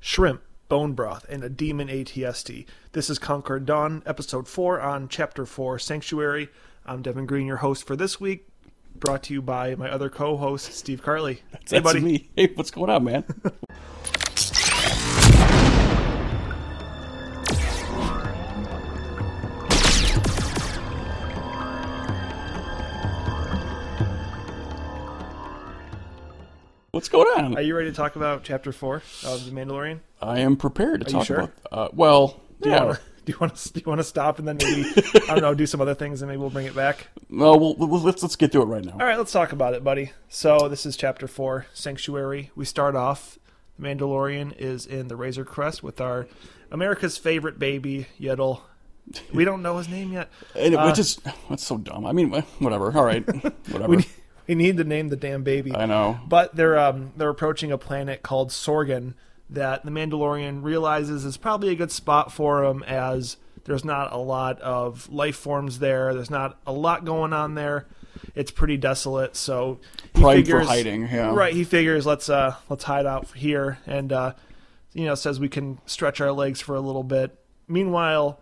shrimp, bone broth, and a demon ATST. This is Conquer Dawn, episode 4 on chapter 4, Sanctuary. I'm Devin Green, your host for this week, brought to you by my other co host, Steve Cartley. hey, That's buddy. me. Hey, what's going on, man? what's going on? Are you ready to talk about chapter 4 of The Mandalorian? I am prepared to Are you talk sure? about. Uh, well, Do you yeah. Do you want to do you want to stop and then maybe I don't know do some other things and maybe we'll bring it back? No, we'll, let's let's get to it right now. All right, let's talk about it, buddy. So this is chapter four, Sanctuary. We start off. The Mandalorian is in the Razor Crest with our America's favorite baby Yiddle. We don't know his name yet. And it, which is that's so dumb. I mean, whatever. All right, whatever. We we need to name the damn baby. I know. But they're um they're approaching a planet called Sorgan that the Mandalorian realizes is probably a good spot for him as there's not a lot of life forms there. There's not a lot going on there. It's pretty desolate, so he Pride for figures, hiding, yeah. Right, he figures let's uh let's hide out here and uh you know says we can stretch our legs for a little bit. Meanwhile,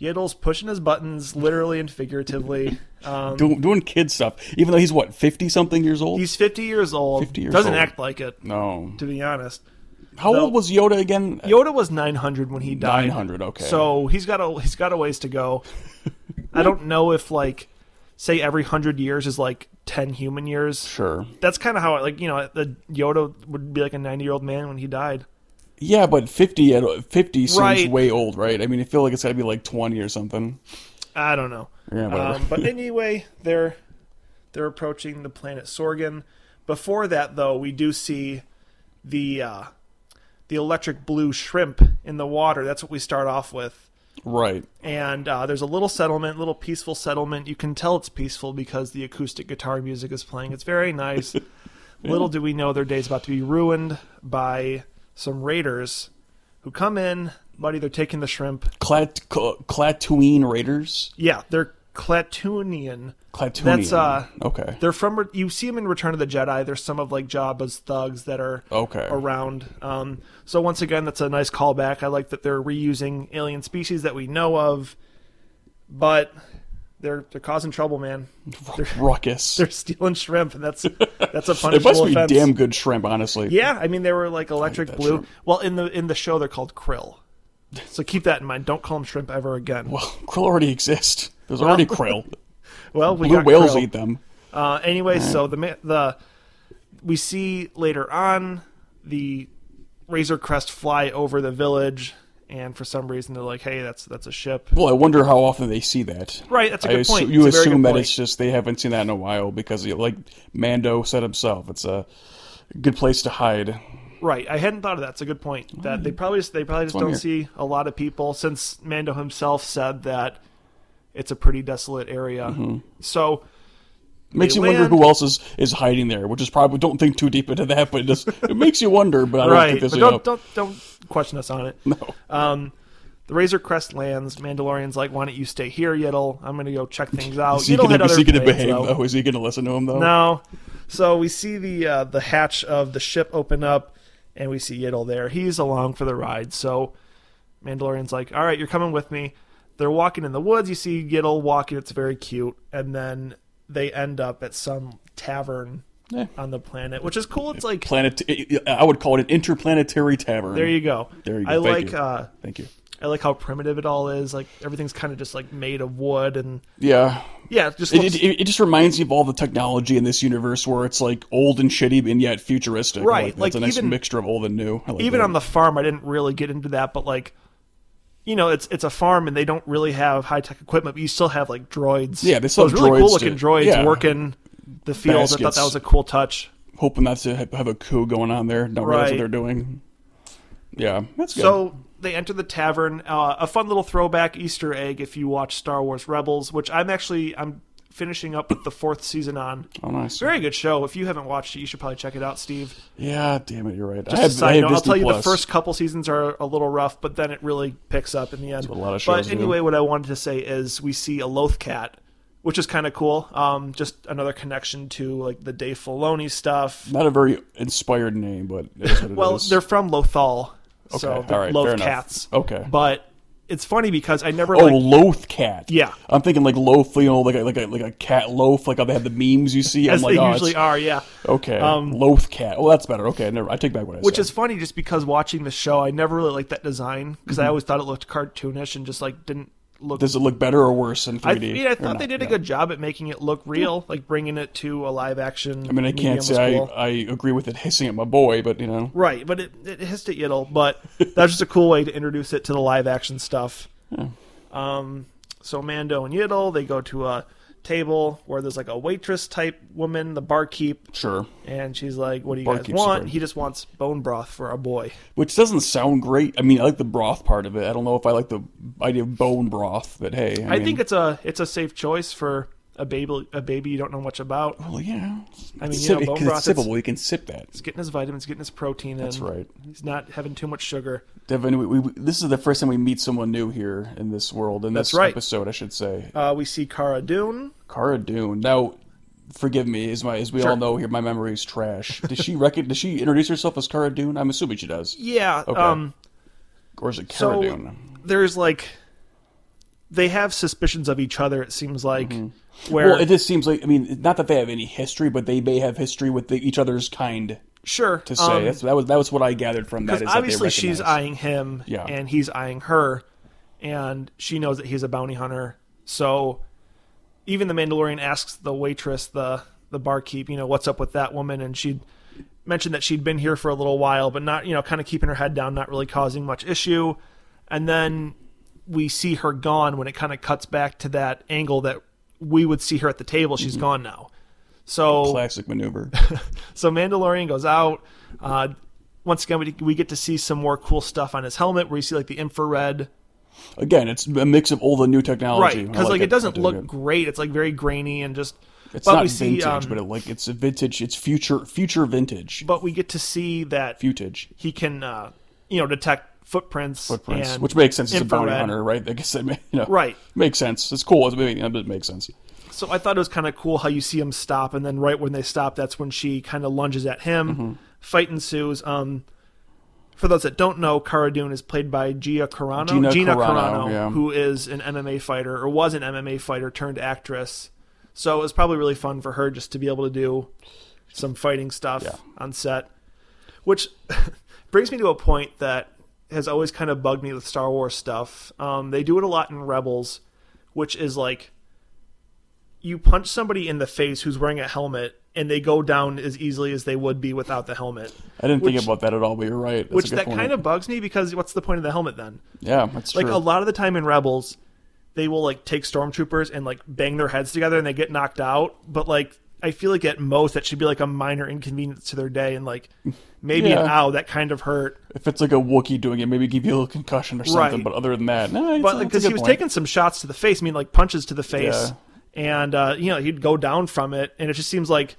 Yiddle's pushing his buttons literally and figuratively. Um, doing, doing kid stuff, even though he's what fifty something years old. he's 50 years old. 50 years doesn't old. act like it, no. to be honest. How old was Yoda again? Yoda was 900 when he died. 900, okay. So he's got a he's got a ways to go. I don't know if like say every 100 years is like 10 human years. Sure. That's kind of how it, like, you know, the Yoda would be like a 90-year-old man when he died. Yeah, but 50 at 50 seems Right. way old, right? I mean, I feel like it's got to be like 20 or something. I don't know. Yeah, whatever. Um, but anyway, they're they're approaching the planet Sorgan. Before that, though, we do see the uh, the electric blue shrimp in the water. That's what we start off with. Right. and uh, there's a little settlement, little peaceful settlement. You can tell it's peaceful because the acoustic guitar music is playing. It's very nice. Little do we know their day's about to be ruined by some raiders who come in, buddy. They're taking the shrimp. Clat Clatoine Raiders. Yeah, they're Klatooinian. Klatooinian. That's uh, okay. they're from. You see them in Return of the Jedi. There's some of like Jabba's thugs that are Okay. around. Um, so once again, that's a nice callback. I like that they're reusing alien species that we know of, but they're they're causing trouble, man. They're, Ruckus. they're stealing shrimp, and that's that's a punishable It must be offense. damn good shrimp, honestly. Yeah, I mean they were like electric blue. shrimp. Well, in the in the show they're called krill. So keep that in mind. Don't call them shrimp ever again. Well, krill already exist. There's already krill. Well, we Blue whales krill. eat them. Uh, anyway, so the the we see later on the Razor Crest fly over the village, and for some reason they're like, "Hey, that's that's a ship." Well, I wonder how often they see that. Right, that's a good point. You It's assume that point. it's just they haven't seen that in a while because, like Mando said himself, it's a good place to hide. Right, I hadn't thought of that. It's a good point. That they hmm. probably just they probably just don't here. see a lot of people since Mando himself said that it's a pretty desolate area. Mm-hmm. So Makes you wonder who else is, is hiding there, which is probably don't think too deep into that, but it just it makes you wonder. But I don't right, think this but don't don't don't question us on it. No. Um, the Razor Crest lands. Mandalorian's like, "Why don't you stay here, Yiddle? I'm going to go check things out." Is he Yiddle gonna, had is he gonna plans, behave though. though? Is he gonna listen to him though? No. So we see the uh, the hatch of the ship open up, and we see Yiddle there. He's along for the ride. So Mandalorian's like, "All right, you're coming with me." They're walking in the woods. You see Yiddle walking. It's very cute, and then they end up at some tavern Eh. on the planet, which is cool. It's like Planet. I would call it an interplanetary tavern. there you go. There you go. I Thank like you. uh, Thank you. I like how primitive it all is. Like everything's kind of just like made of wood and Yeah. yeah, it just It, looks, it, it just reminds me of all the technology in this universe where it's like old and shitty and yet futuristic. Right, Like, like a nice even- mixture of old and new. I like even that. on the farm. I didn't really get into that, but like. You know, it's it's a farm and they don't really have high tech equipment, but you still have like droids. Yeah, they so still it's have really cool looking droids yeah. working the fields. I thought that was a cool touch. hoping not to have- a coup going on there. Don't realize what they're doing. Yeah, that's good. So they enter the tavern. Uh, a fun little throwback Easter egg if you watch Star Wars Rebels, which I'm actually I'm finishing up with the fourth season on. oh, nice. Very good show. If you haven't watched it, you should probably check it out, Steve. Yeah, damn it, you're right. Just I have, a side I have note, I'll tell you Plus. the first couple seasons are a little rough, but then it really picks up in the end. what a lot of but shows do. anyway, what I wanted to say is we see a Loth cat, which is kind of cool. Um, just another connection to like the Dave Filoni stuff. Not a very inspired name, but it is what it Well, is. they're from Lothal, so Okay, they all right, enough. cats. Okay. but it's funny because I never Oh, like loaf cat. Yeah. I'm thinking like loaf, you know, like a, like a like a cat loaf, like how they have the memes you see. as I'm like, they oh, usually it's- are. Yeah, Okay, Um, loaf cat. Oh, that's better. Okay, I never. I take back what I which said. Which is funny just because watching the show, I never really liked that design because I Mm-hmm. always thought it looked cartoonish and just like didn't look. Does it look better or worse in 3D? I, yeah, I thought they did a good job at making it look real, like bringing it to a live action. I mean, I can't say I, I agree with it hissing at my boy, but you know, Right, but it, it hissed at Yiddle, but that's just a cool way to introduce it to the live action stuff. Um, so Mando and Yiddle, they go to a table where there's like a waitress type woman, the barkeep, sure. and she's like, "What do you guys want?" great. He just wants bone broth for a boy. Which doesn't sound great. I mean, I like the broth part of it. I don't know if I like the idea of bone broth, but hey, I, I mean, think it's a it's a safe choice for a baby a baby you don't know much about. well, yeah. I mean, you know, bone broth, it's sippable. You can sip that. He's getting his vitamins, getting his protein in. That's right. He's not having too much sugar. Devin, we, we, this is the first time we meet someone new here in this world, in That's this right. episode, I should say. Uh, we see Cara Dune. Cara Dune. Now, forgive me, as my as we Sure. all know here, my memory is trash. Does she rec- Does she introduce herself as Cara Dune? I'm assuming she does. Yeah. Okay. Um, Or is it Cara so Dune? there's like they have suspicions of each other. It seems like where Mm-hmm. Well, it just seems like I mean, not that they have any history, but they may have history with the, each other's kind sure to say. um, That's, that was that was what I gathered from that. that obviously she's eyeing him Yeah. and he's eyeing her and she knows that he's a bounty hunter so even the mandalorian asks the waitress the the barkeep you know what's up with that woman and she mentioned that she'd been here for a little while but not you know kind of keeping her head down not really causing much issue and then we see her gone when it kind of cuts back to that angle that we would see her at the table she's Mm-hmm. gone now so classic maneuver. so Mandalorian goes out. Uh, once again, we, we get to see some more cool stuff on his helmet, where you see like the infrared, Again, it's a mix of all the new technology. right? Because like, it doesn't look it. great. It's like very grainy and just. It's but not we see, vintage, um, but it, like it's a vintage. It's future future vintage. but we get to see that Futage he can, uh, you know, detect footprints, footprints, which makes sense as a bounty hunter, right? I guess that may, you know, Right. makes sense. It's cool. It's, it makes sense. So I thought it was kind of cool how you see him stop, and then right when they stop, that's when she kind of lunges at him. Mm-hmm. Fight ensues. Um, for those that don't know, Cara Dune is played by Gia Carano. Gina Carano, yeah. who is an MMA fighter or was an MMA fighter turned actress. So it was probably really fun for her just to be able to do some fighting stuff Yeah. on set, which brings me to a point that has always kind of bugged me with Star Wars stuff. Um, they do it a lot in Rebels, which is like you punch somebody in the face who's wearing a helmet and they go down as easily as they would be without the helmet. I didn't Which- think about that at all, but you're right. That's which that point. kind of bugs me because what's the point of the helmet then? yeah, that's Like true. a lot of the time in Rebels, they will like take stormtroopers and like bang their heads together and they get knocked out. But like I feel like at most that should be like a minor inconvenience to their day and like maybe an ow that kind of hurt. if it's like a Wookiee doing it, maybe give you a little concussion or something. Right. But other than that, no, it's, But because good he was point. taking some shots to the face, I mean like punches to the face, Yeah. and uh, you know he'd go down from it, and it just seems like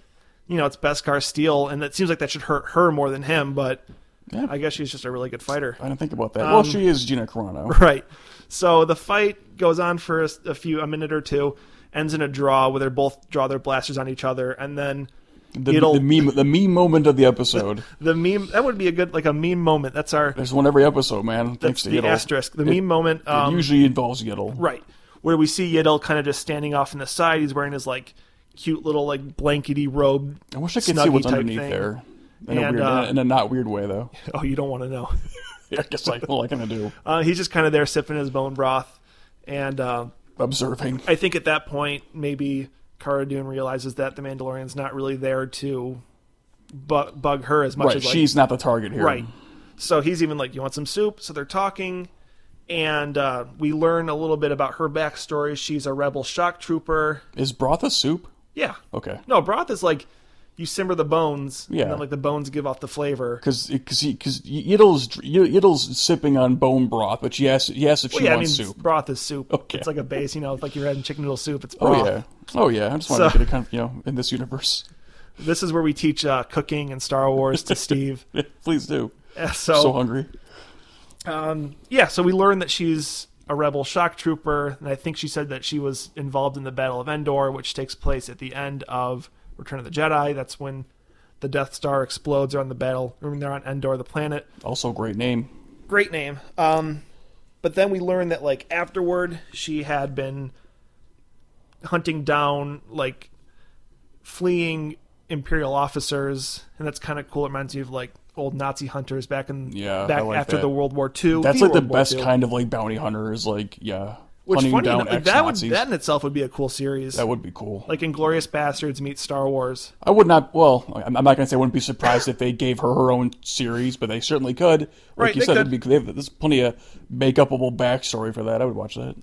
you know it's Beskar Steel, and it seems like that should hurt her more than him. But Yeah. I guess she's just a really good fighter. I didn't think about that. Um, well, she is Gina Carano. Right. So the fight goes on for a, a few, a minute or two, ends in a draw where they both draw their blasters on each other, and then The, It'll- the meme, the meme moment of the episode. the meme that would be a good like a meme moment. That's our There's one every episode, man. Thanks to the Yiddle. asterisk. The It- meme moment. It Um, usually involves Yiddle. right where we see Yiddle kind of just standing off in the side. He's wearing his like cute little like blankety robe. I wish I could see what's underneath thing. there. In, a And, weird, uh, in a not weird way, though. Oh, you don't want to know. I guess I, well, I of do. Uh, he's just kind of there sipping his bone broth, and uh, Observing. I think at that point maybe Cara Dune realizes that the Mandalorian's not really there to bu- bug her as much Right, as like she's not the target here. right. So he's even like, "You want some soup?" So they're talking, and uh, we learn a little bit about her backstory. She's a rebel shock trooper. Is broth a soup? Yeah. Okay. No, broth is like you simmer the bones, Yeah. and then like the bones give off the flavor. Because because because Yiddle's Yiddle's sipping on bone broth, but she asks he asks if Well, she yeah, I mean, wants soup. broth is soup. Okay. It's like a base, you know, it's like you're having chicken noodle soup. It's broth. Oh yeah, oh yeah. I just want So- to get it kind of you know in this universe. This is where we teach uh, cooking and Star Wars to Steve. Please do. Uh, So, So, hungry. um, yeah, so we learn that she's a rebel shock trooper, and I think she said that she was involved in the Battle of Endor, which takes place at the end of Return of the Jedi. That's when the Death Star explodes on the battle. I mean, they're on Endor, the planet. Also, great name. great name. Um, but then we learn that like afterward, she had been hunting down like fleeing imperial officers, and that's kind of cool. It reminds you of like old Nazi hunters back in Yeah, back like after that. the World War II. That's like the World War best II. kind of like bounty hunters. Like yeah, Which hunting funny down enough, like, that would ex-Nazis. that in itself would be a cool series. That would be cool. like Inglourious Basterds meet Star Wars. I would not. Well, I'm I'm not going to say I wouldn't be surprised if they gave her her own series, but they certainly could. Like Right, you they said, it'd be, they have, there's plenty of make-upable backstory for that. I would watch that.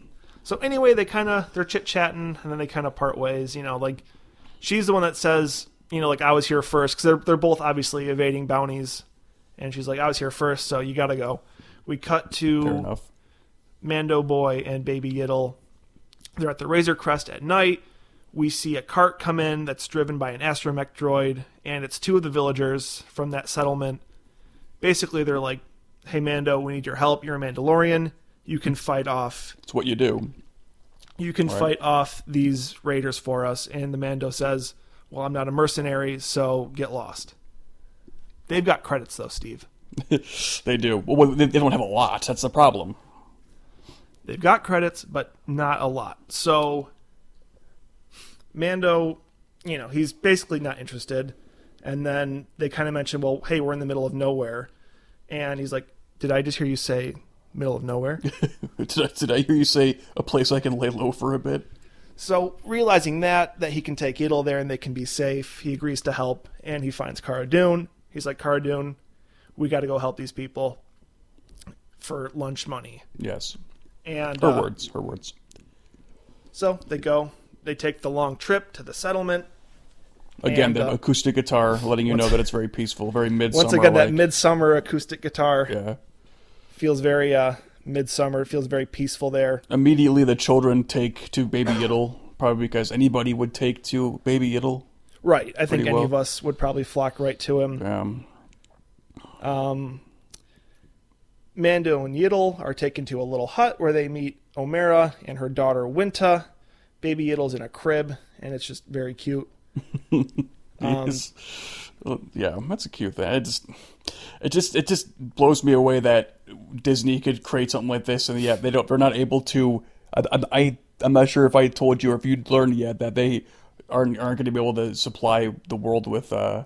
So anyway, they kind of they're chit chatting, and then they kind of part ways. You know, like she's the one that says, you know, like I was here first because they're they're both obviously evading bounties, and she's like, I was here first, so you got to go. We cut Fair to enough. Mando Boy and Baby Yiddle. They're at the Razor Crest at night. We see a cart come in that's driven by an astromech droid, and it's two of the villagers from that settlement. Basically, they're like, "Hey, Mando, we need your help. You're a Mandalorian. You can fight off It's what you do. you can fight off these raiders for us. And the Mando says, Well, I'm not a mercenary, so get lost. They've got credits, though, Steve. They do. Well, they don't have a lot. That's the problem. They've got credits, but not a lot. So, Mando, you know, he's basically not interested. And then they kind of mention, Well, hey, we're in the middle of nowhere. And he's like, Did I just hear you say middle of nowhere? did, I, did I hear you say a place I can lay low for a bit? So realizing that that he can take Idle there and they can be safe, he agrees to help and he finds Cara Dune. He's like, Cara Dune, we got to go help these people for lunch money. Yes. And Her uh, words. Her words. so they go. They take the long trip to the settlement. Again, and, the uh, acoustic guitar letting you know that it's very peaceful, very midsummer. Once again, that midsummer acoustic guitar yeah. feels very uh, midsummer. It feels very peaceful there. Immediately, the children take to Baby Yiddle, probably because anybody would take to Baby Yiddle. Right. I think Pretty any well. of us would probably flock right to him. Um, Mando and Yiddle are taken to a little hut where they meet Omera and her daughter Winta. Baby Yiddle's in a crib, and it's just very cute. Um. Well, yeah, that's a cute thing. It just, it just, it just blows me away that Disney could create something like this, and yet they don't. They're not able to. I, I, I I'm not sure if I told you or if you'd learned yet that they aren't aren't going to be able to supply the world with uh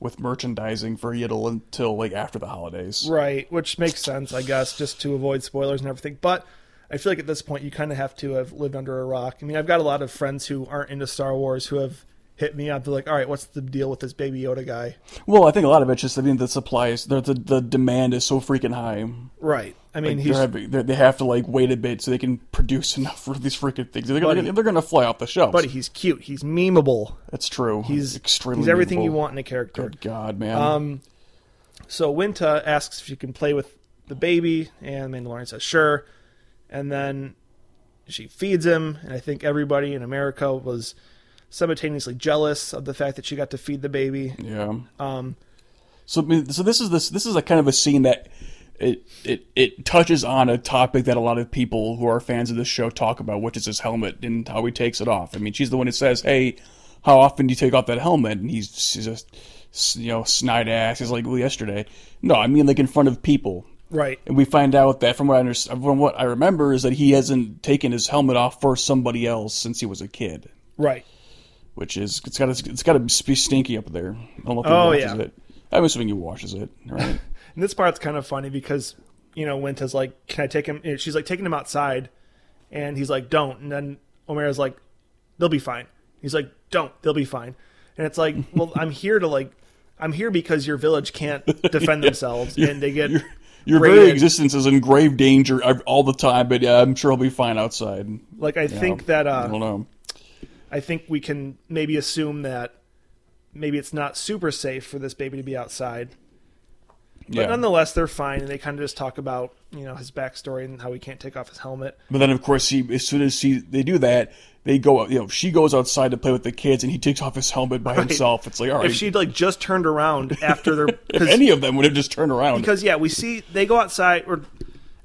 with merchandising for Yiddle until like after the holidays. Right, which makes sense, I guess, just to avoid spoilers and everything. But I feel like at this point, you kind of have to have lived under a rock. I mean, I've got a lot of friends who aren't into Star Wars who have hit me up. They're like, all right, what's the deal with this Baby Yoda guy? Well, I think a lot of it's just I mean the supplies, the the, the demand is so freaking high. Right. I mean, Like, he's they're having, they're, have to like wait a bit so they can produce enough for these freaking things. They're, Buddy. gonna, they're gonna fly off the shelves. buddy, he's cute. He's memeable. That's true. He's extremely. He's everything you want in a character. Good God, man. Um, so Winta asks if she can play with the baby, and Mandalorian says sure. And then she feeds him, and I think everybody in America was simultaneously jealous of the fact that she got to feed the baby. yeah. Um, So so this is this this is a kind of a scene that it it it touches on a topic that a lot of people who are fans of this show talk about, which is his helmet and how he takes it off. I mean, she's the one who says, "Hey, how often do you take off that helmet?" And he's he's just you know snide ass. He's like, "Well, yesterday." No, I mean like in front of people. right. And we find out that from what I from what I remember is that he hasn't taken his helmet off for somebody else since he was a kid, Right. Which is it's got to it's got to be stinky up there. I don't know if he Oh, yeah. it. I'm assuming he washes it, right? And this part's kind of funny because, you know, Winta's like, Can I take him? know, She's like taking him outside, and he's like, Don't. And then Omera's like, They'll be fine. He's like, Don't. They'll be fine. And it's like, Well, I'm here to like, I'm here because your village can't defend themselves, and they get your very existence is in grave danger all the time. But yeah, I'm sure he'll be fine outside. Like, I You think know, that I uh, don't know. I think we can maybe assume that maybe it's not super safe for this baby to be outside. But Yeah. nonetheless, they're fine, and they kind of just talk about you know his backstory and how he can't take off his helmet. But then, of course, he as soon as he they do that, they go. You know, she goes outside to play with the kids, and he takes off his helmet by himself. It's like, all right, If she'd like just turned around after their if because any of them would have just turned around. because yeah, we see they go outside or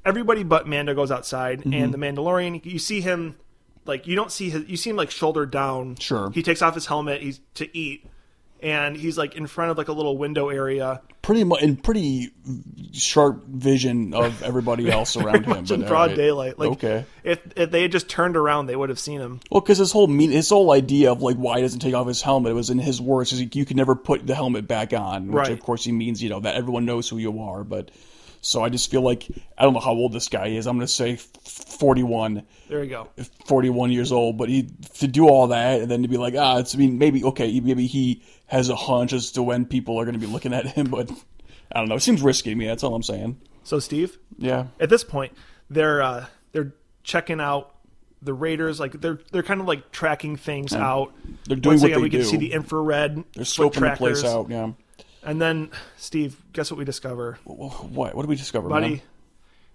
everybody but Mando goes outside, Mm-hmm. and the Mandalorian you see him like you don't see his you see him like shoulder down. Sure. he takes off his helmet. He's to eat, and he's like in front of like a little window area, pretty much in pretty sharp vision of everybody else around him. in broad alright. daylight. Like okay. if if they had just turned around, they would have seen him. Well, because his whole mean, his whole idea of like why he doesn't take off his helmet it was in his words. Is you can never put the helmet back on, which Right. of course he means you know that everyone knows who you are. But so I just feel like I don't know how old this guy is. I'm going to say 41. There you go. 41 years old, but he to do all that and then to be like, ah, it's I mean maybe okay, maybe he has a hunch as to when people are going to be looking at him, but I don't know. It seems risky to me. That's all I'm saying. So Steve, Yeah, at this point, they're uh, they're checking out the Raiders. Like they're they're kind of like tracking things out. they're doing Once what again, they we do. can see the infrared They're scoping the place out. Yeah. And then, Steve, guess what we discover, What? What do we discover, buddy? man?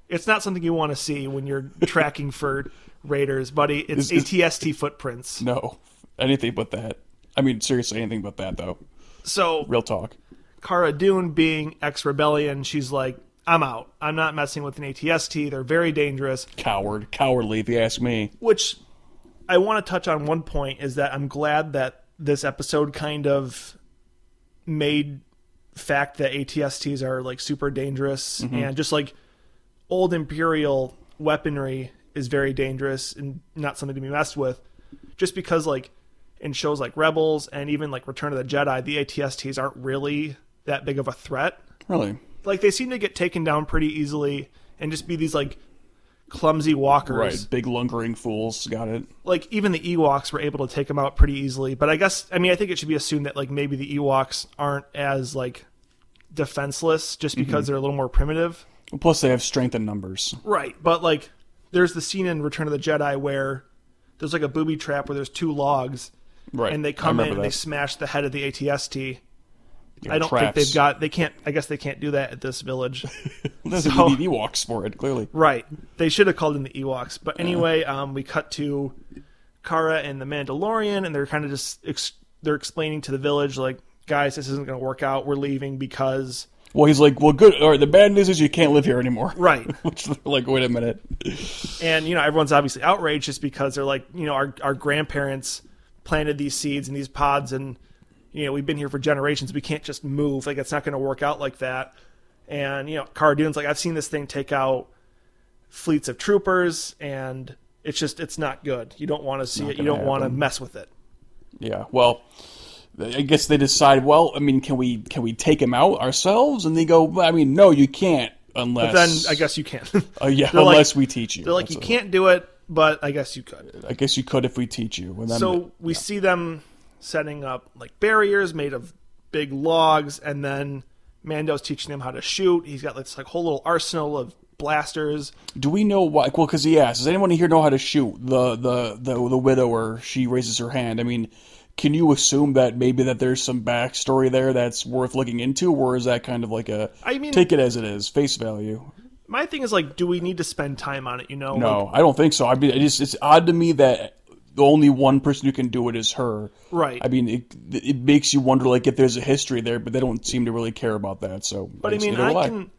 It's not something you want to see when you're tracking for Raiders, buddy. It's is- ATST footprints. No, anything but that. I mean, seriously, anything but that, though. So Real talk. Cara Dune being ex rebellion, she's like, I'm out. I'm not messing with an ATST. They're very dangerous. Coward, cowardly, if you ask me. Which I want to touch on one point is that I'm glad that this episode kind of made fact that ATSTs are like super dangerous mm-hmm. and just like old Imperial weaponry is very dangerous and not something to be messed with. Just because like in shows like Rebels and even like Return of the Jedi, the ATSTs aren't really that big of a threat. Really? Like they seem to get taken down pretty easily and just be these like clumsy walkers Right. Big lungering fools. Got it. like even the Ewoks were able to take them out pretty easily. But I guess I mean I think it should be assumed that like maybe the Ewoks aren't as like defenseless just because they're a little more primitive. Plus, they have strength in numbers. Right. But like there's the scene in Return of the Jedi where there's like a booby trap where there's two logs Right. and they come in remember and they smash the head of the ATST. Yeah, I don't think they've got they can't I guess they can't do that at this village. There's so- a Ewoks for it, clearly. Right. They should have called in the Ewoks. But anyway, um, we cut to Cara and the Mandalorian, and they're kind of just ex- they're explaining to the village like, guys, this isn't going to work out. We're leaving because Well, he's like, well, good. Or the bad news is you can't live here anymore. right. Which, they're like, wait a minute. and you know everyone's obviously outraged just because they're like, you know, our our grandparents planted these seeds and these pods, and you know we've been here for generations. We can't just move. Like it's not going to work out like that. And you know, Cara Dune's like, I've seen this thing take out fleets of troopers, and it's just it's not good. You don't want to see it. You don't want to mess with it. Yeah. Well, I guess they decide. Well, I mean, can we can we take him out ourselves? And they go, well, I mean, no, you can't unless. But then I guess you can. Uh, yeah, they're like- unless we teach you. They're like, That's you it. can't do it, but I guess you could. I guess you could if we teach you. And then, So we see them setting up like barriers made of big logs, and then Mando's teaching them how to shoot. He's got this like whole little arsenal of blasters. do we know why? Well, because he asks, does anyone here know how to shoot? The the the the widower. She raises her hand. I mean. Can you assume that maybe that there's some backstory there that's worth looking into, or is that kind of like a I mean- take it as it is, face value? My thing is like, do we need to spend time on it? You know, No, Like, I don't think so. I mean, it just, it's odd to me that the only one person who can do it is her. Right. I mean, it, it makes you wonder, like, if there's a history there, but they don't seem to really care about that. So, but I mean, I can,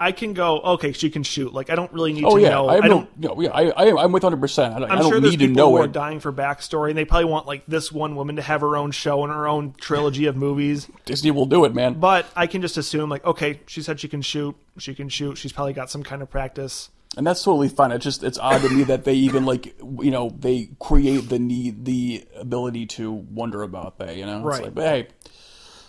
I can go. Okay, she can shoot. Like, I don't really need Oh to yeah, know. I, I don't. no, yeah, I, I, I'm with 100. percent I don't, I I'm don't sure there's need to people know who are dying for backstory, and they probably want like this one woman to have her own show and her own trilogy of movies. Disney will do it, man. But I can just assume, like, okay, she said she can shoot. She can shoot. She's probably got some kind of practice. and that's totally fine. It's just it's odd to me that they even like you know they create the need the ability to wonder about that. You know, It's Right. like, but hey,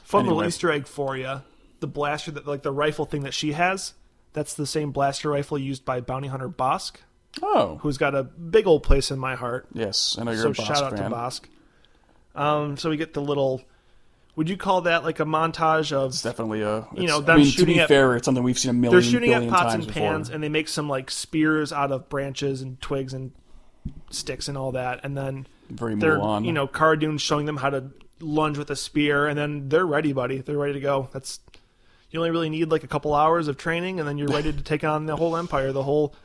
Fun little Easter egg for you. The blaster that, like, the rifle thing that she has, that's the same blaster rifle used by bounty hunter Bossk, oh who's got a big old place in my heart. yes, And I know you're So a Bossk shout out fan. to Bossk. Um, so we get the little. Would you call that like a montage of It's definitely a. you know, them I mean, to be at- fair, it's something we've seen a million, they're shooting at pots and before. pans, and they make some like spears out of branches and twigs and sticks and all that, and then Very they're Mulan. you know Dune's showing them how to lunge with a spear, and then they're ready, buddy. They're ready to go. That's you only really need like a couple hours of training, and then you're ready to take on the whole empire, the whole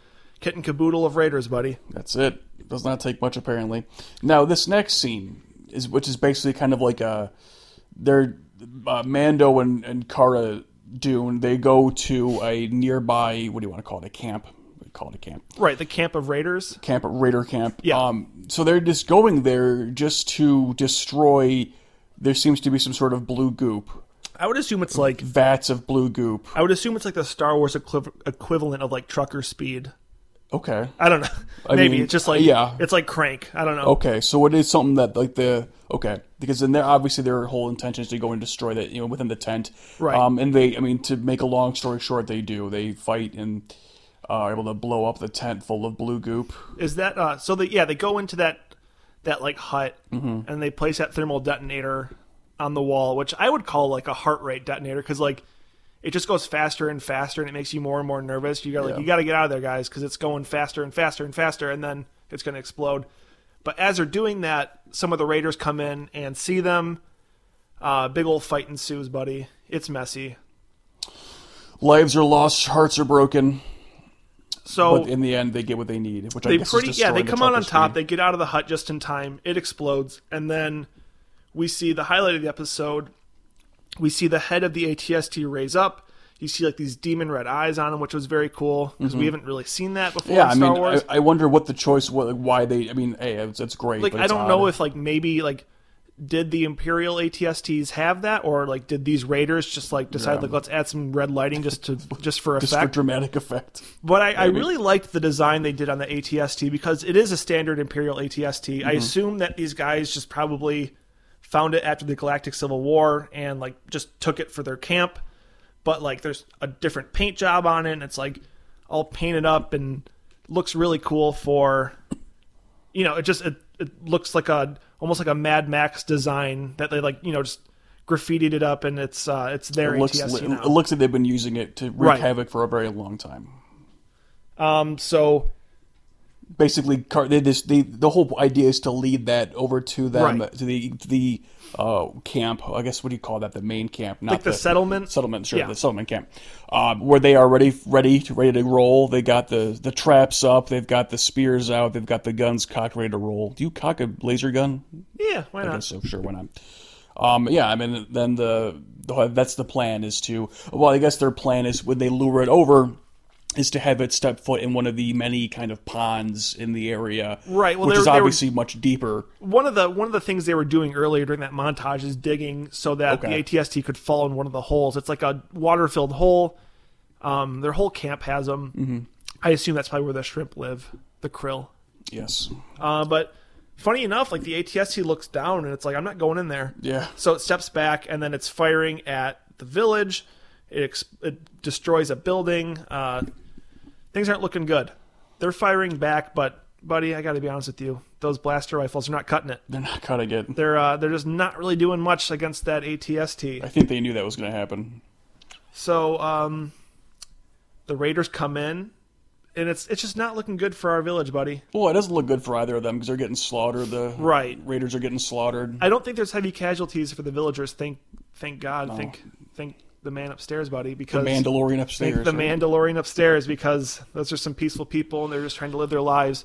kit and caboodle of raiders, buddy. That's it. It does not take much apparently. Now this next scene is which is basically kind of like a they're uh, Mando and and Cara Dune. They go to a nearby what do you want to call it? A camp. We call it a camp. Right, the camp of raiders. Camp Raider camp. Yeah. Um. So they're just going there just to destroy. There seems to be some sort of blue goop. I would assume it's like vats of blue goop. I would assume it's like the Star Wars equiv- equivalent of like trucker speed. Okay. I don't know. I Maybe mean, it's just like yeah. it's like crank. I don't know. Okay, so it is something that like the okay because then they're obviously their whole intention is to go and destroy that you know within the tent, Right. Um, and they, I mean, to make a long story short, they do they fight and uh, are able to blow up the tent full of blue goop. Is that uh so they yeah, they go into that that like hut Mm-hmm. and they place that thermal detonator on the wall, which I would call like a heart rate detonator cuz like it just goes faster and faster and it makes you more and more nervous. You got like Yeah. you got to get out of there guys cuz it's going faster and faster and faster and then it's going to explode. But as they're doing that, some of the raiders come in and see them. Uh, big old fight ensues, buddy. It's messy. Lives are lost, hearts are broken, So but in the end, they get what they need, which I they guess pretty yeah they come out on top they get out of the hut just in time it explodes and then we see the highlight of the episode we see the head of the atst raise up you see like these demon red eyes on him which was very cool because we haven't really seen that before Mm-hmm. Yeah, in I mean, wars I, I wonder what the choice, like, why they. I mean, hey, it's, it's great. like but i don't know if like maybe like did the imperial atsts have that or like did these raiders just like decide Yeah. like let's add some red lighting just to just for just for effect dramatic effect. But I, I really liked the design they did on the ATST because it is a standard Imperial ATST. I assume that these guys just probably found it after the Galactic Civil War and like just took it for their camp. But like there's a different paint job on it and it's like all painted up and looks really cool for you know, it just it, it looks like a almost like a Mad Max design that they like, you know, just graffitied it up and it's uh it's their It looks, ATST it looks like they've been using it to wreak Right. havoc for a very long time. um so basically car- they just they, the whole idea is to lead that over to them Right. to the to the uh, camp. I guess what do you call that? The main camp, not Like the settlement? Settlement, sure, Yeah. the settlement camp, um, where they are ready ready to ready to roll. They got the the traps up. They've got the spears out. They've got the guns cocked, ready to roll. Do you cock a laser gun? yeah, why I not? guess so. Sure, why not? Um, yeah, I mean, then the, the that's the plan is to. Well, I guess their plan is when they lure it over, is to have it step foot in one of the many kind of ponds in the area, Right, well, which is they were- obviously much deeper. one of the one of the things they were doing earlier during that montage is digging so that Okay. the ATST could fall in one of the holes. It's like a water filled hole. Um, their whole camp has them. Mm-hmm. I assume that's probably where the shrimp live, the krill. Yes, Uh, but funny enough, like the ATST looks down and it's like I'm not going in there. yeah, So it steps back and then it's firing at the village. It, ex- it destroys a building. Uh, things aren't looking good. They're firing back, but buddy, I got to be honest with you, those blaster rifles are not cutting it. they're not cutting it. They're uh, they're just not really doing much against that ATST. I think they knew that was going to happen. So um, the Raiders come in, and it's it's just not looking good for our village, buddy. Well, it doesn't look good for either of them because they're getting slaughtered. The Right. Raiders are getting slaughtered. I don't think there's heavy casualties for the villagers. Thank thank God. Thank thank the man upstairs, buddy. because the Mandalorian upstairs. the right? Mandalorian upstairs because those are some peaceful people and they're just trying to live their lives.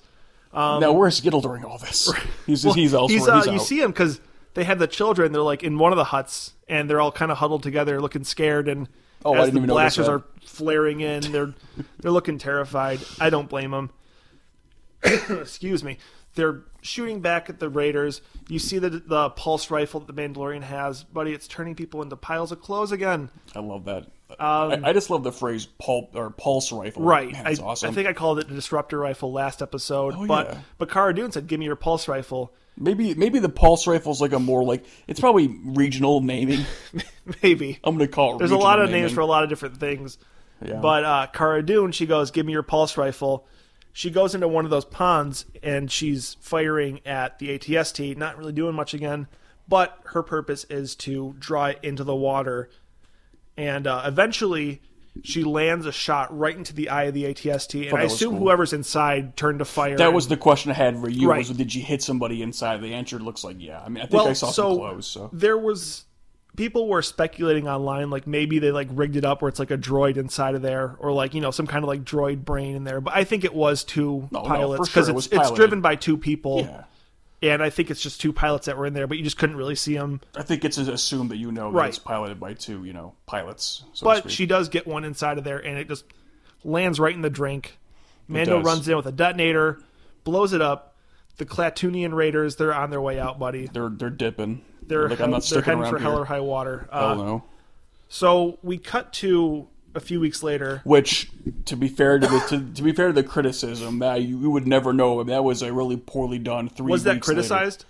now, where's Skittle during all this? He's he's elsewhere. He's, uh, He's you see him because they have the children. They're like in one of the huts, and they're all kind of huddled together, looking scared. And Oh, I as didn't the blasters are flaring in, they're they're looking terrified. I don't blame them. Excuse me. They're shooting back at the raiders. You see the the pulse rifle that the Mandalorian has, buddy. It's turning people into piles of clothes again. I love that. I, I just love the phrase pulp or pulse rifle. Um, Right. Man, I, awesome. I think I called it the disruptor rifle last episode. Oh, but yeah. but Cara Dune said, "Give me your pulse rifle." Maybe maybe the pulse rifle is like a more like it's probably regional naming. Maybe. I'm gonna call it. There's a lot of regional names for a lot of different things. Yeah. But uh, Cara Dune, she goes, "Give me your pulse rifle." She goes into one of those ponds and she's firing at the ATST, not really doing much again. But her purpose is to draw it into the water, and uh, eventually she lands a shot right into the eye of the ATST. And I assume cool. whoever's inside turned to fire. that and- was the question I had for you. Right. Was did you hit somebody inside? The answer looks like yeah. I mean, I think well. I saw so some clothes. So there was people were speculating online like maybe they like rigged it up where it's like a droid inside of there or like you know some kind of like droid brain in there. But i think it was two oh, No, no, pilots for sure because it it's it's driven by two people. Yeah, and i think it's just two pilots that were in there but you just couldn't really see them I think it's assumed that you know that it's piloted by two, you know, pilots. So but she does get one inside of there and it just lands right in the drink. Mando runs in with a detonator blows it up. The Klatooinian raiders they're on their way out buddy. They're they're dipping. They're, like not they're heading for here. hell or high water uh, Hell no. So we cut to a few weeks later. Which, to be fair to the to, to be fair to the criticism, that you, you would never know. That was a really poorly done three. Was that weeks later. criticized?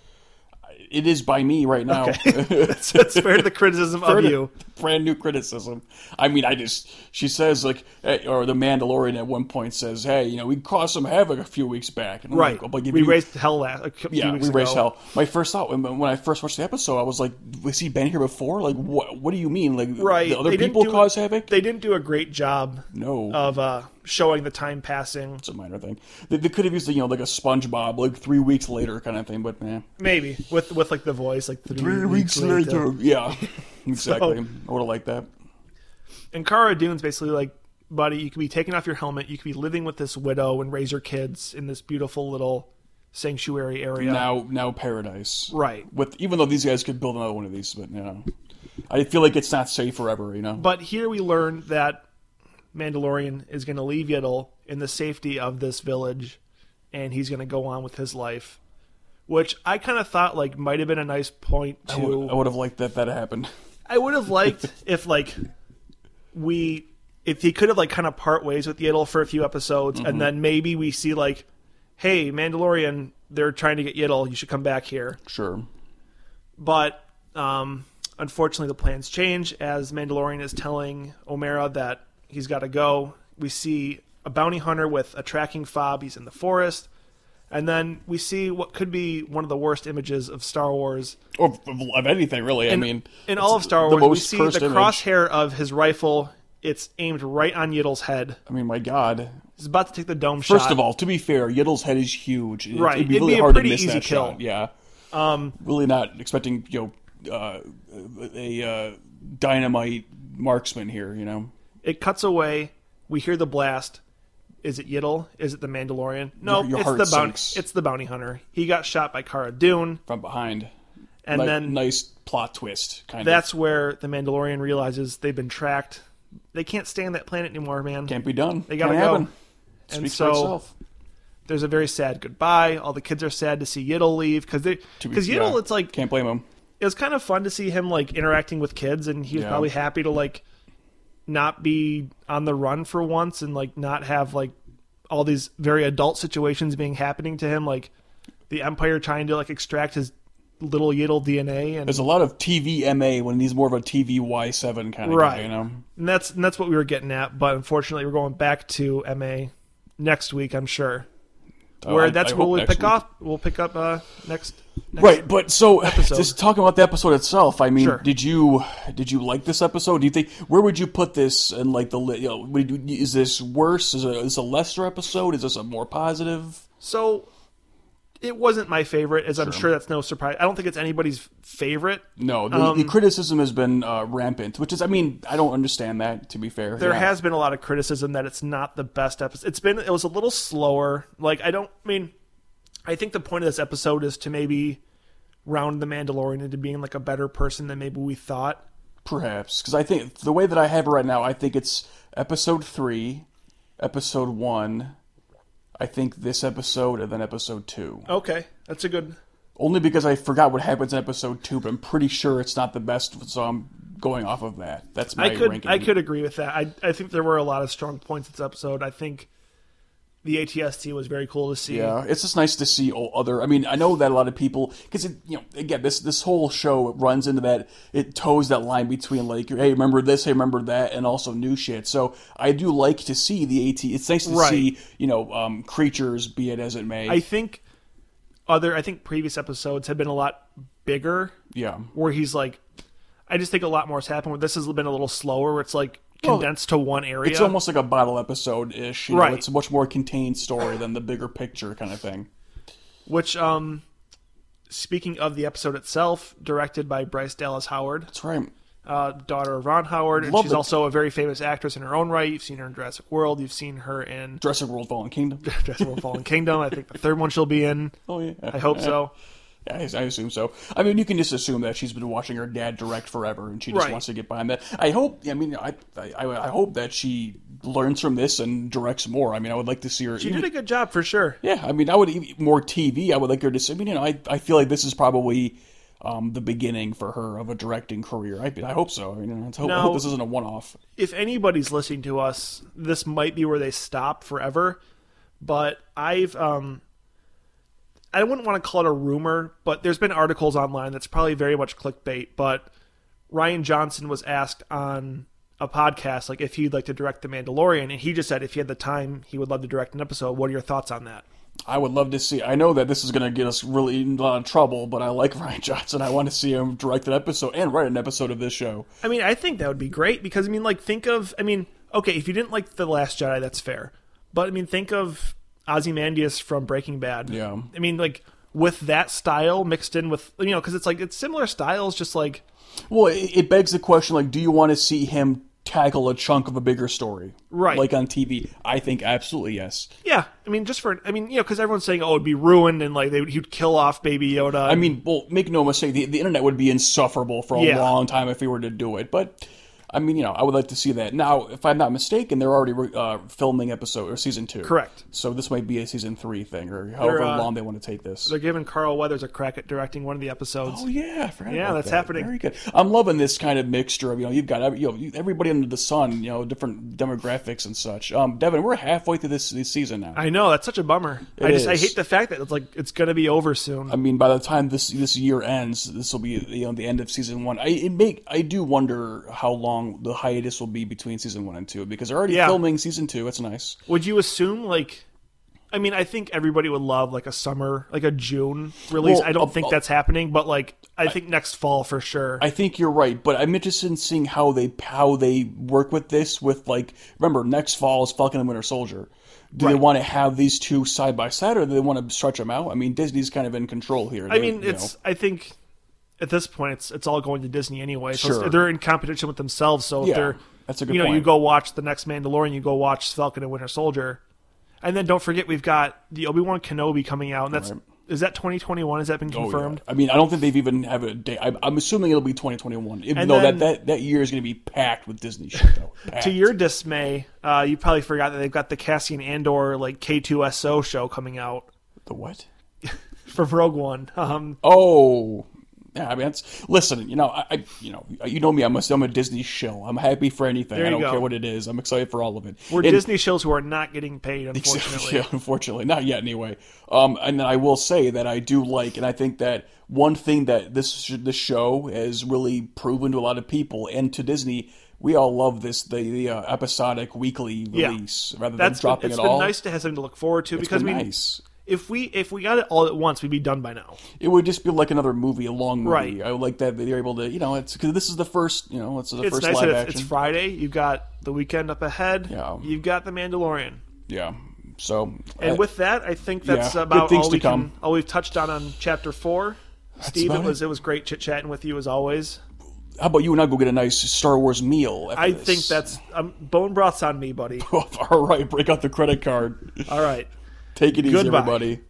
It is by me right now. that's, that's fair to the criticism of you. brand new criticism. I mean, I just she says like, hey, or the Mandalorian at one point says, "Hey, you know, we caused some havoc a few weeks back." And I'm Right. Like, like, we you- raised hell last a few Yeah, we ago. raised hell. My first thought when, when I first watched the episode, I was like, "Was he been here before? Like, what? What do you mean? Like, Right. the other They people do- cause havoc? They didn't do a great job no, of uh, showing the time passing. it's a minor thing. They, they could have used, you know, like a SpongeBob, like three weeks later kind of thing. But man, Maybe with with like the voice, like three, weeks, later. yeah, exactly. I would have liked that. And Cara Dune's basically like, buddy, you could be taking off your helmet, you could be living with this widow and raise your kids in this beautiful little sanctuary area. Now, now paradise. Right. With even though these guys could build another one of these, but you know, I feel like it's not safe forever. You know. But here we learn that Mandalorian is going to leave Yiddle in the safety of this village, and he's going to go on with his life. Which I kind of thought like might have been a nice point I would, to. I would have liked that that happened. I would have liked if like we if he could have like kind of part ways with Yiddle for a few episodes, Mm-hmm. and then maybe we see like, hey, Mandalorian, they're trying to get Yiddle. You should come back here. Sure. But um, unfortunately, the plans change as Mandalorian is telling Omera that he's got to go. We see a bounty hunter with a tracking fob. He's in the forest. And then we see what could be one of the worst images of Star Wars. Or of, anything really. I mean, in all of Star Wars, we see the image. crosshair of his rifle. It's aimed right on Yiddle's head. I mean, my God. He's about to take the dome shot. First of all, to be fair, Yiddle's head is huge. It- Right. It'd be It'd really be a hard to miss easy that kill. shot. Yeah. Um, really not expecting you know uh, a uh, dynamite marksman here. You know. It cuts away. We hear the blast. Is it Yiddle? Is it the Mandalorian? No, Your- your it's the bounty. sinks. It's the bounty hunter. He got shot by Cara Dune, from behind. and Ni- then nice plot twist, kind of that's where the Mandalorian realizes they've been tracked. They can't stay on that planet anymore, man. Can't be done. They gotta Can't go. happen. And Speaks so- for itself. There's a very sad goodbye. All the kids are sad to see Yiddle leave because they because Yiddle, yeah, it's like can't blame him. it was kind of fun to see him like interacting with kids, and he was Yeah. probably happy to like not be on the run for once and like not have like all these very adult situations being happening to him, like the Empire trying to like extract his little Yiddle DNA, and, There's a lot of TV MA when he's more of a TV Y7 kind of Right. guy. You know. and that's and that's what we were getting at. But unfortunately, we're going back to MA next week, I'm sure. Oh, Where I- that's I where we'll pick off. We'll pick up uh, next. next Right, but so episode. just talking about the episode itself. I mean, Sure. did you did you like this episode? Do you think where would you put this in like the you know is this worse? Is, it, is this a lesser episode? Is this a more positive? So it wasn't my favorite, as I'm sure that's no surprise. I don't think it's anybody's favorite. No, the, Um, the criticism has been uh, rampant, which is I mean I don't understand that to be fair. There Yeah. has been a lot of criticism that it's not the best episode. It's been it was a little slower. Like I don't I mean I think the point of this episode is to maybe round the Mandalorian into being like a better person than maybe we thought. Perhaps because I think the way that I have it right now, I think it's episode three, episode one. I think this episode and then episode two. Okay, that's a good. Only because I forgot what happens in episode two, but I'm pretty sure it's not the best, so I'm going off of that. That's my I could ranking. I could agree with that. I I think there were a lot of strong points in this episode. I think the ATST was very cool to see. Yeah, it's just nice to see all other. I mean, I know that a lot of people because you know again this this whole show runs into that it toes that line between like hey remember this hey remember that and also new shit. So I do like to see the AT. It's nice to Right. see you know um, creatures be it as it may. I think other I think previous episodes have been a lot bigger yeah, where he's like I just think a lot more has happened this has been a little slower where it's like Well, condensed to one area. it's almost like a bottle episode ish. You know, Right. It's a much more contained story than the bigger picture kind of thing. which um speaking of the episode itself, directed by Bryce Dallas Howard, That's right. uh, daughter of Ron Howard, and Love she's it. also a very famous actress in her own right. You've seen her in Jurassic World, you've seen her in Jurassic World: Fallen Kingdom. Jurassic World Fallen Kingdom. I think the third one she'll be in. Oh yeah, I hope so. I I assume so. I mean, you can just assume that she's been watching her dad direct forever, and she just Right. wants to get behind that. I hope. I mean, I, I I hope that she learns from this and directs more. I mean, I would like to see her. She even- did a good job for sure. yeah, I mean, I would even more TV. I would like her to. I mean, you know, I I feel like this is probably um, the beginning for her of a directing career. I, I hope so. I mean, I hope, I hope this isn't a one-off. if anybody's listening to us, this might be where they stop forever. But I've um I wouldn't want to call it a rumor, but there's been articles online that's probably very much clickbait, but Rian Johnson was asked on a podcast like if he'd like to direct The Mandalorian and he just said if he had the time he would love to direct an episode. What are your thoughts on that? I would love to see. I know that this is going to get us really in a lot of trouble, but I like Rian Johnson. I want to see him direct an episode and write an episode of this show. I mean, I think that would be great because I mean, like, think of I mean, okay, if you didn't like the Last Jedi, that's fair, but I mean, think of Ozymandias from Breaking Bad. Yeah. I mean, like with that style mixed in with you know, because it's like it's similar styles, just like Well, it, it begs the question: like, do you want to see him tackle a chunk of a bigger story, Right. Like on TV? I think absolutely yes. yeah. I mean, just for I mean, you know, because everyone's saying oh, it'd be ruined and like they would, he'd kill off Baby Yoda. I mean, well, make no mistake, the, the internet would be insufferable for a Yeah. long time if he were to do it. But I mean, you know, I would like to see that. Now, if I'm not mistaken, they're already uh, filming episode or season two. Correct. So this might be a season three thing, or however uh, long they want to take this. they're giving Carl Weathers a crack at directing one of the episodes. Oh yeah, Yeah, that's that. happening. Very good. I'm loving this kind of mixture of you know you've got you know everybody under the sun, you know different demographics and such. Um, Devin, we're halfway through this, this season now. I know that's such a bummer. I It just I hate the fact that it's like it's gonna be over soon. I mean, by the time this this year ends, this will be you know the end of season one. I it make I do wonder how long the hiatus will be between season one and two because they're already Yeah. filming season two. It's nice. Would you assume like? I mean, I think everybody would love like a summer, like a June release. Well, I don't uh, think that's happening, but like I think next fall for sure. I think you're right, but I'm interested in seeing how they how they work with this. With like, remember next fall is Falcon and Winter Soldier. Do they want to have these two side by side, or do they want to stretch them out? I mean, Disney's kind of in control here. I They- mean, it's. know. I think at this point, it's it's all going to Disney anyway. So Sure. they're in competition with themselves. So if Yeah, they're, that's a good you know, you go watch the next Mandalorian, you go watch Falcon and Winter Soldier, and then don't forget we've got the Obi Wan Kenobi coming out. And that's Right. is that 2021? Has that been Oh, yeah. confirmed? I mean, I don't think they've even have a date. I'm, I'm assuming it'll be 2021, even And though then- that, that that year is going to be packed with Disney shit. Though. To your dismay, uh, you probably forgot that they've got the Cassian Andor like K2SO show coming out the what? for Rogue One. Um, Oh, yeah. I mean, that's listen. You know, I, I you know, you know me. I'm a, I'm a Disney shill. I'm happy for anything. I don't go. care what it is. I'm excited for all of it. we're And- Disney shills who are not getting paid, unfortunately. Yeah, unfortunately, not yet anyway. Um, and then I will say that I do like, and I think that one thing that this this show has really proven to a lot of people and to Disney, we all love this the, the uh, episodic weekly Yeah. release rather than That's been, dropping it's it been nice to have something to look forward to It's because I been mean, nice. If we if we got it all at once, we'd be done by now. It would just be like another movie, a long movie. Right. I would like that they're able to, you know, it's because this is the first, you know, it's the It's first nice live that action. it's, it's Friday. You've got the weekend up ahead. Yeah. You've got the Mandalorian. yeah. So And uh, with that, I think that's yeah, about all we can all we've touched on on chapter four. Steve, it was it was great chit chatting with you as always. how about you and I go get a nice Star Wars meal? After I this? think that's um, bone broth's on me, buddy. all right. Break out the credit card. All right. Take it easy, Goodbye. everybody.